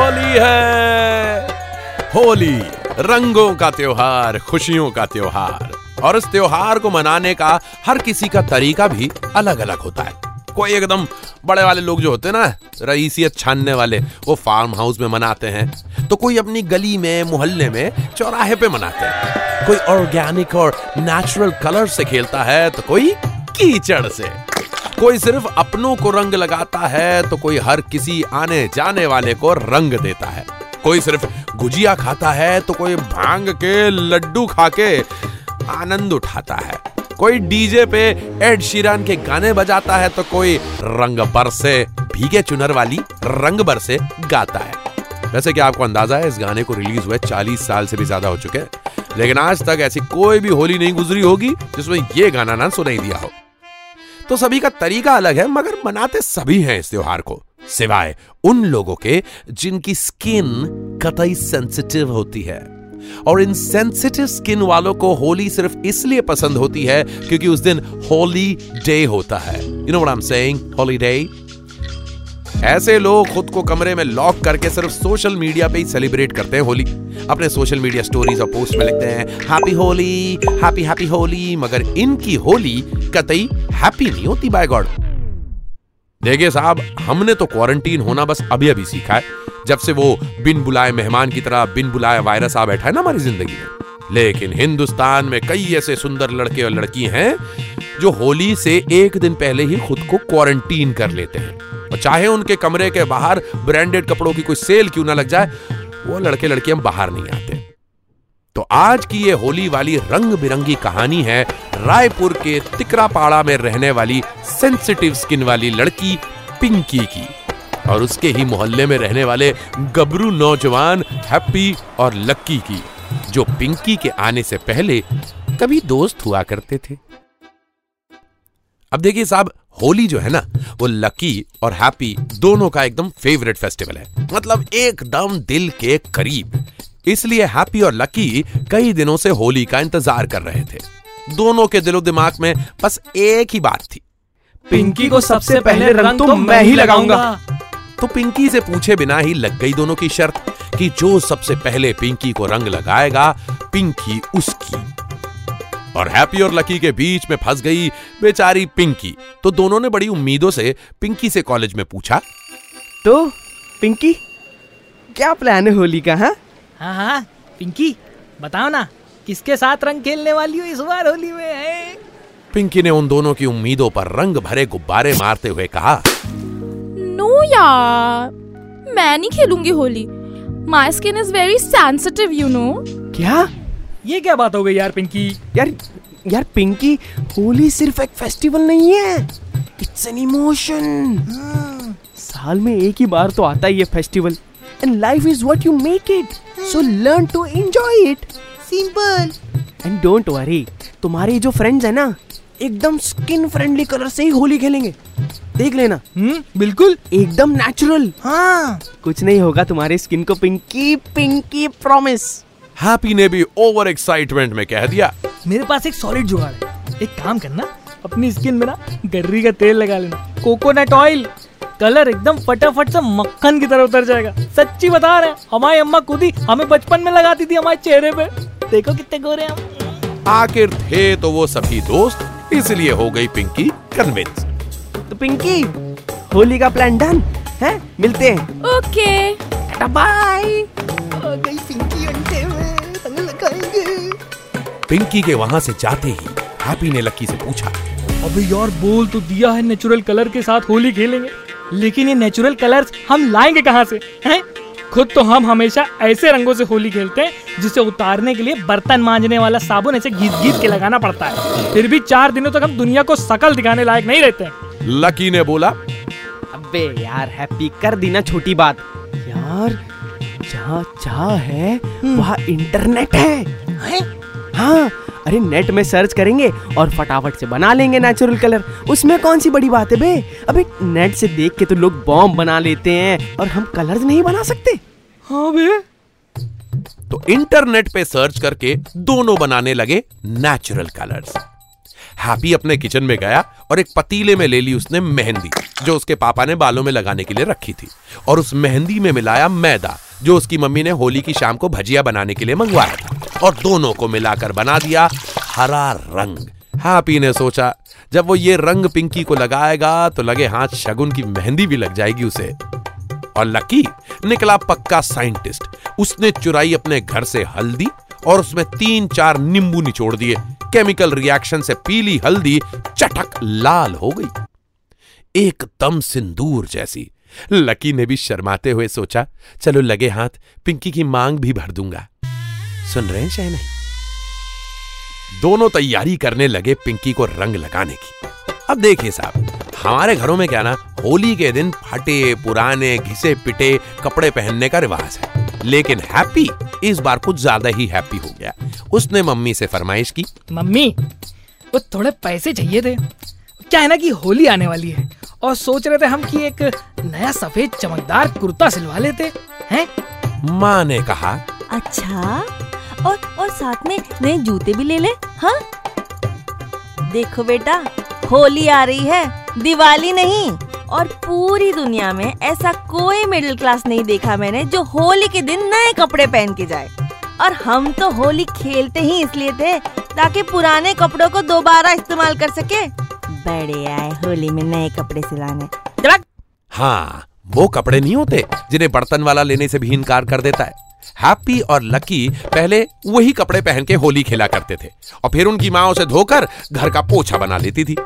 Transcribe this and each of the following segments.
होली है। होली, रंगों का त्योहार, खुशियों का त्योहार। और इस त्योहार को मनाने का हर किसी का तरीका भी अलग अलग होता है। कोई एकदम बड़े वाले लोग जो होते हैं ना, रईसियत छानने वाले, वो फार्म हाउस में मनाते हैं। तो कोई अपनी गली में, मोहल्ले में चौराहे पे मनाते हैं। कोई ऑर्गेनिक और नेचुरल कलर से खेलता है तो कोई कीचड़ से। कोई सिर्फ़ अपनों को रंग लगाता है तो कोई हर किसी आने जाने वाले को रंग देता है। कोई सिर्फ़ गुजिया खाता है तो कोई भाँग के लड्डू खा के आनंद उठाता है। कोई डीजे पे एड शीरान के गाने बजाता है तो कोई रंग बरसे भीगे चुनर वाली रंग बरसे गाता है। वैसे क्या आपको अंदाज़ा है, इस गाने को रिलीज़ हुए 40 साल से भी ज़्यादा हो चुके हैं? लेकिन आज तक ऐसी कोई भी होली नहीं गुजरी होगी, जिसमें ये गाना ना सुनाई दिया हो। तो सभी का तरीका अलग है, मगर मनाते सभी हैं इस त्योहार को। सिवाय उन लोगों के जिनकी स्किन कतई सेंसिटिव होती है। और इन सेंसिटिव स्किन वालों को होली सिर्फ़ इसलिए पसंद होती है क्योंकि उस दिन होली डे होता है। You know what I am saying Holi day ऐसे लोग खुद को कमरे में लॉक करके सिर्फ़ सोशल मीडिया पे ही सेलिब्रेट करते हैं होली। अपने सोशल मीडिया स्टोरीज और पोस्ट में लिखते हैं happy Holi happy happy Holi मगर इनकी होली कतई हैप्पी नहीं होती बाय गॉड देखिए साहब, हमने तो क्वारंटीन होना बस अभी अभी सीखा है। जब से वो बिन बुलाए मेहमान की तरह, बिन बुलाए वायरस आ बैठा है ना हमारी ज़िंदगी में। लेकिन हिंदुस्तान में कई ऐसे सुंदर लड़के और लड़की हैं, जो होली से एक दिन पहले ही खुद को क्वारंटीन कर लेते हैं। चाहे उनके कमरे के बाहर ब्रांडेड कपड़ों की कोई सेल क्यों ना लग जाए, वो लड़के लड़कियाँ बाहर नहीं आते। तो आज की ये होली वाली रंग बिरंगी कहानी है रायपुर के तिकरापाड़ा में रहने वाली सेंसिटिव स्किन वाली लड़की पिंकी की। और उसके ही मोहल्ले में रहने वाले गबरू नौजवान हैप्पी और लक्की की, जो पिंकी के आने से पहले कभी दोस्त हुआ करते थे। अब देखिए साहब होली जो है ना वो लकी और हैप्पी दोनों का एकदम फेवरेट फेस्टिवल है। मतलब एकदम दिल के करीब। इसलिए हैप्पी और लकी कई दिनों से होली का इंतज़ार कर रहे थे। दोनों के दिलो दिमाग में बस एक ही बात थी। पिंकी को सबसे पहले रंग तो मैं ही लगाऊँगा। तो पिंकी से पूछे बिना ही लग गई दोनों की शर्त कि जो सबसे पहले पिंकी को रंग लगाएगा पिंकी उसकी। और हैप्पी और लकी के बीच में फंस गई बेचारी पिंकी तो दोनों ने बड़ी उम्मीदों से पिंकी से कॉलेज में पूछा। तो पिंकी क्या प्लान है होली का हाँ? हाँ हाँ पिंकी बताओ ना किसके साथ रंग खेलने वाली हो इस बार होली में है? पिंकी ने उन दोनों की उम्मीदों पर रंग भरे गुब्बारे मारते हुए कहा नो यार मैं नहीं खेलूँगी Holi. My skin is very sensitive you know क्या? ये क्या बात हो गई यार पिंकी? यार यार पिंकी होली सिर्फ़ एक फेस्टिवल नहीं है। इट्स एन इमोशन साल में एक ही बार तो आता है ये festival and life is what you make it so learn to enjoy it simple and don't worry तुम्हारे जो फ्रेंड्स है ना एकदम स्किन फ्रेंडली कलर से ही होली खेलेंगे। देख लेना। हम्म बिल्कुल। एकदम नेचुरल हाँ। कुछ नहीं होगा तुम्हारे स्किन को पिंकी पिंकी प्रॉमिस हैप्पी ने भी ओवर एक्साइटमेंट में कह दिया। मेरे पास एक सॉलिड जुगाड़ है। एक काम करना अपनी स्किन में ना गर्री का तेल लगा लेना। कोकोनट ऑयल कलर एकदम फटाफट से मक्खन की तरह उतर जाएगा। सच्ची बता रहे हैं हमारी अम्मा खुद ही हमें बचपन में लगाती थी हमारे चेहरे पे। देखो कितने गोरे हम आखिर थे तो वो सभी दोस्त इसलिए हो गई पिंकी कन्विंस तो पिंकी होली का प्लान डन है? मिलते हैं। ओके बाय हो गई पिंकी पिंकी के वहाँ से जाते ही हैप्पी ने लक्की से पूछा अबे यार बोल तो दिया है नेचुरल कलर के साथ होली खेलेंगे। लेकिन ये नेचुरल कलर्स हम लाएँगे कहाँ से हैं? खुद तो हम हमेशा ऐसे रंगों से होली खेलते हैं जिसे उतारने के लिए बर्तन मांजने वाला साबुन ऐसे घीस घीस के लगाना पड़ता है। फिर भी चार दिनों तक हम दुनिया को शकल दिखाने लायक नहीं रहते हैं। लकी ने बोला अबे यार हैप्पी कर दी ना छोटी बात। यार जहाँ चाह है वहाँ इंटरनेट है। हाँ? अरे नेट में सर्च करेंगे और फटाफट से बना लेंगे नेचुरल कलर उसमें कौन सी बड़ी बात है बे? अबे नेट से देख के तो लोग बॉम्ब बना लेते हैं और हम कलर्स नहीं बना सकते। हाँ बे। तो इंटरनेट पे सर्च करके दोनों बनाने लगे नेचुरल कलर्स हैप्पी अपने किचन में गया और एक पतीले में ले ली उसने मेहंदी जो उसके पापा ने बालों में लगाने के लिए रखी थी। और उस मेहंदी में मिलाया मैदा जो उसकी मम्मी ने होली की शाम को भजिया बनाने के लिए मंगवाया था। और दोनों को मिलाकर बना दिया हरा रंग। हैप्पी ने सोचा, जब वो ये रंग पिंकी को लगाएगा तो लगे हाथ शगुन की मेहंदी भी लग जाएगी उसे। और लकी, निकला पक्का साइंटिस्ट। उसने चुराई अपने घर से हल्दी और उसमें तीन चार नींबू निचोड़ दिए। केमिकल रिएक्शन से पीली हल्दी चटक लाल हो गई। एकदम सिंदूर जैसी। लकी ने भी शर्माते हुए सोचा, चलो लगे हाथ, पिंकी की मांग भी भर दूँगा। सुन रहे हैं शायद नहीं दोनों तैयारी करने लगे पिंकी को रंग लगाने की। अब देखिए साहब हमारे घरों में क्या ना होली के दिन फटे पुराने घिसे पिटे कपड़े पहनने का रिवाज है। लेकिन हैप्पी इस बार कुछ ज़्यादा ही हैप्पी हो गया। उसने मम्मी से फरमाइश की। मम्मी वो थोड़े पैसे चाहिए थे। क्या है ना कि होली आने वाली है और सोच रहे थे हम कि एक नया सफ़ेद चमकदार कुर्ता सिलवा लेते हैं? माँ ने कहा अच्छा। और और साथ में नए जूते भी ले ले हाँ? देखो बेटा, होली आ रही है, दिवाली नहीं, और पूरी दुनिया में ऐसा कोई मिडिल क्लास नहीं देखा मैंने जो होली के दिन नए कपड़े पहन के जाए। और हम तो होली खेलते ही इसलिए थे ताकि पुराने कपड़ों को दोबारा इस्तेमाल कर सके। बड़े आए होली में नए कपड़े सिलाने। हाँ वो कपड़े नहीं होते जिन्हें बर्तन वाला लेने से भी इनकार कर देता है। हैप्पी और लकी पहले वही कपड़े पहन के होली खेला करते थे। और फिर उनकी माँ उसे धोकर घर का पोछा बना लेती थी।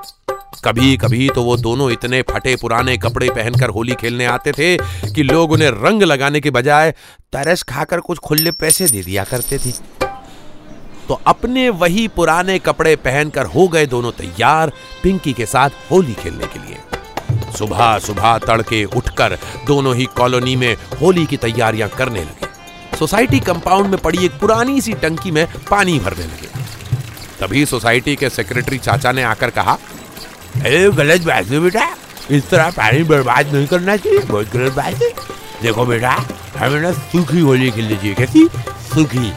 कभी कभी तो वो दोनों इतने फटे पुराने कपड़े पहनकर होली खेलने आते थे कि लोग उन्हें रंग लगाने के बजाय तरस खाकर कुछ खुले पैसे दे दिया करते थे। तो अपने वही पुराने कपड़े पहनकर हो गए दोनों तैयार पिंकी के साथ होली खेलने के लिए। सुबह सुबह तड़के उठकर दोनों ही कॉलोनी में होली की तैयारियाँ करने लगे। सोसाइटी कंपाउंड में पड़ी एक पुरानी सी टंकी में पानी भरने लगे। तभी सोसाइटी के सेक्रेटरी चाचा ने आकर कहा, अरे गलत बात है बेटा। इस तरह पानी बर्बाद नहीं करना चाहिए, बहुत गलत बात है। देखो बेटा, हमें ना सूखी होली खेलनी चाहिए, कैसी? सूखी,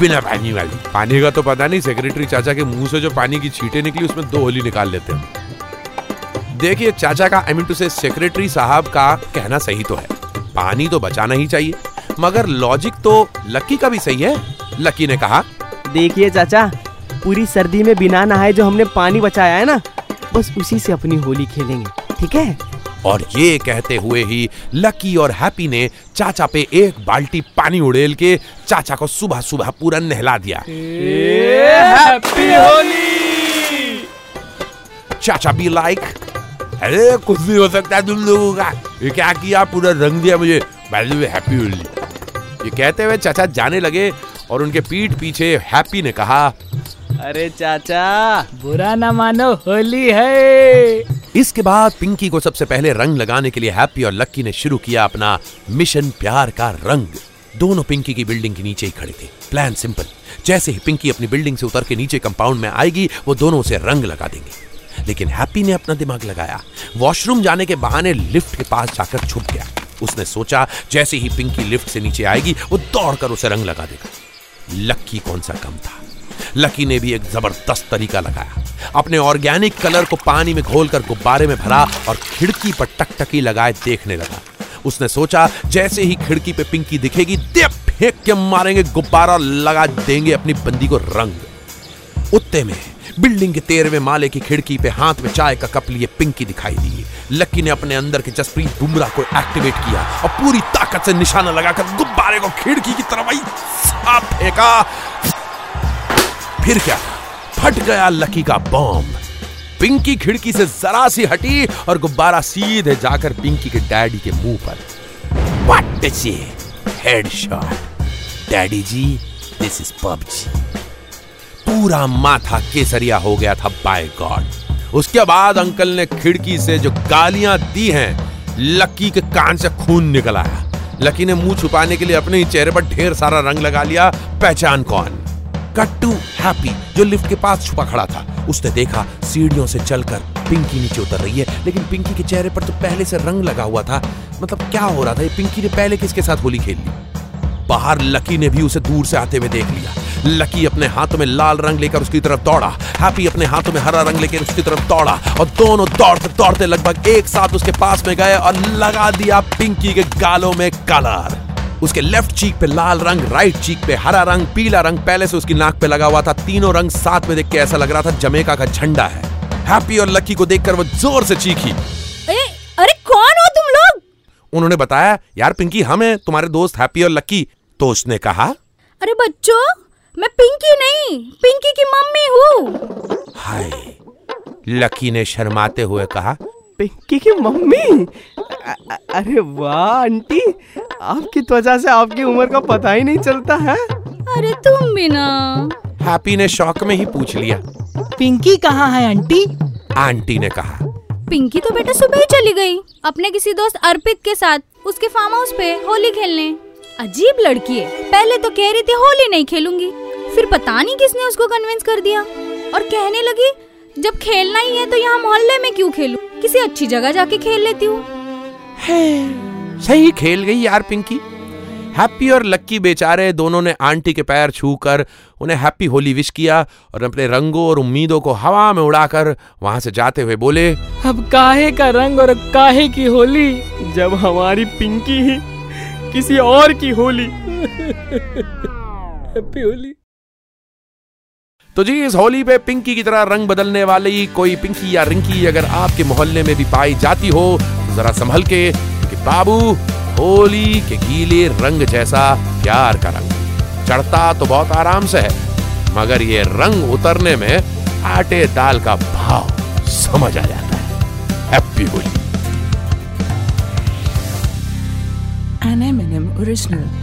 बिना पानी वाली। पानी का तो पता नहीं, सेक्रेटरी चाचा के मुँह से जो पानी की छींटे निकली, उसमें दो होली निकाल लेते हैं। देखिए, चाचा का I mean to say secretary साहब का कहना सही तो है। पानी तो बचाना ही चाहिए। मगर लॉजिक तो लकी का भी सही है। लकी ने कहा देखिए चाचा पूरी सर्दी में बिना नहाए जो हमने पानी बचाया है ना बस उसी से अपनी होली खेलेंगे ठीक है? और ये कहते हुए ही लकी और हैप्पी ने चाचा पे एक बाल्टी पानी उड़ेल के चाचा को सुबह सुबह पूरा नहला दिया। हैप्पी होली चाचा भी लाइक अरे कुछ भी हो सकता है तुम लोगों का। ये क्या किया? पूरा रंग दिया मुझे। हैप्पी होली ये कहते हुए चाचा जाने लगे और उनके पीठ पीछे हैप्पी ने कहा अरे चाचा बुरा ना मानो होली है। इसके बाद पिंकी को सबसे पहले रंग लगाने के लिए हैप्पी और लक्की ने शुरू किया अपना मिशन प्यार का रंग। दोनों पिंकी की बिल्डिंग के नीचे ही खड़े थे। प्लान सिंपल जैसे ही पिंकी अपनी बिल्डिंग से उतर के नीचे कंपाउंड में आएगी वो दोनों उसे रंग लगा देंगे। लेकिन हैप्पी ने अपना दिमाग लगाया। वॉशरूम जाने के बहाने लिफ्ट के पास जाकर छुप गया। उसने सोचा, जैसे ही पिंकी लिफ्ट से नीचे आएगी, वो दौड़कर उसे रंग लगा देगा। लक्की कौन सा कम था? लकी ने भी एक ज़बरदस्त तरीका लगाया। अपने ऑर्गेनिक कलर को पानी में घोलकर गुब्बारे में भरा और खिड़की पर टकटकी लगाए देखने लगा। उसने सोचा, जैसे ही खिड़की पे पिंकी दिखेगी दे फेंक के मारेंगे, गुब्बारा लगा देंगे अपनी बंदी को रंग। उत्ते में बिल्डिंग के तेरहवें माले की खिड़की पे हाथ में चाय का कप लिए पिंकी दिखाई दी। लक्की ने अपने अंदर के जसप्रीत बुमराह को एक्टिवेट किया और पूरी ताकत से निशाना लगाकर गुब्बारे को खिड़की की तरफ़ फेंका। फिर क्या? फट गया लकी का बॉम्ब पिंकी खिड़की से जरा सी हटी और गुब्बारा सीधे जाकर पिंकी के डैडी के मुँह पर। Headshot daddy ji this is PUBG. पूरा माथा केसरिया हो गया था बाय गॉड उसके बाद अंकल ने खिड़की से जो गालियाँ दी हैं, लकी के कान से खून निकल आया लकी ने मुँह छुपाने के लिए अपने ही चेहरे पर ढेर सारा रंग लगा लिया। पहचान कौन? कट्टू हैप्पी, जो लिफ्ट के पास छुपा खड़ा था। उसने देखा, सीढ़ियों से चलकर पिंकी नीचे उतर रही है, लेकिन पिंकी के चेहरे पर तो पहले से रंग लगा हुआ था। मतलब क्या हो रहा था? ये पिंकी ने पहले किसके साथ होली खेल ली? बाहर लकी ने भी उसे दूर से आते हुए देख लिया। लकी अपने हाथों में लाल रंग लेकर उसकी तरफ़ दौड़ा। हैप्पी अपने हाथों में हरा रंग लेकर उसकी तरफ़ दौड़ा और दोनों दौड़ते दौड़ते लगभग एक साथ उसके पास में गए और लगा दिया पिंकी के गालों में कलर। उसके लेफ़्ट चीक पे लाल रंग, राइट चीक पे हरा रंग, पीला रंग, पहले से उसकी नाक पे लगा हुआ था। तीनों रंग साथ में देख के ऐसा लग रहा था जमेका का झंडा है। हैप्पी और लकी को देखकर वो ज़ोर से चीखी। उन्होंने बताया यार पिंकी हम हैं तुम्हारे दोस्त हैप्पी और लकी। तो उसने कहा अरे बच्चों मैं पिंकी नहीं पिंकी की मम्मी हूँ। हाय लकी ने शर्माते हुए कहा पिंकी की मम्मी? अरे वाह आंटी आपकी त्वचा से आपकी उम्र का पता ही नहीं चलता है। अरे तुम भी ना। हैप्पी ने शौक में ही पूछ लिया। पिंकी कहाँ है आंटी? आंटी ने कहा पिंकी तो बेटा सुबह ही चली गई। अपने किसी दोस्त अर्पित के साथ, उसके फार्म हाउस पे होली खेलने। अजीब लड़की है। पहले तो कह रही थी होली नहीं खेलूँगी। फिर पता नहीं किसने उसको कन्विंस कर दिया। और कहने लगी, जब खेलना ही है तो यहाँ मोहल्ले में क्यों खेलूं? किसी अच्छी जगह जाके खेल लेती हूँ, सही खेल गई यार पिंकी। हैप्पी और लक्की बेचारे दोनों ने आंटी के पैर छूकर उन्हें हैप्पी होली विश किया और अपने रंगों और उम्मीदों को हवा में उड़ाकर वहाँ से जाते हुए बोले अब काहे का रंग और काहे की होली? जब हमारी पिंकी ही किसी और की होली। हैप्पी होली। तो जी इस होली पे पिंकी की तरह रंग बदलने वाली कोई पिंकी या रिंकी अगर आपके मोहल्ले में भी पाई जाती हो तो जरा संभल के बाबू होली के गीले रंग जैसा प्यार का रंग। चढ़ता तो बहुत आराम से है, मगर ये रंग उतरने में आटे दाल का भाव समझ आ जाता है। Happy Holi An M&M original.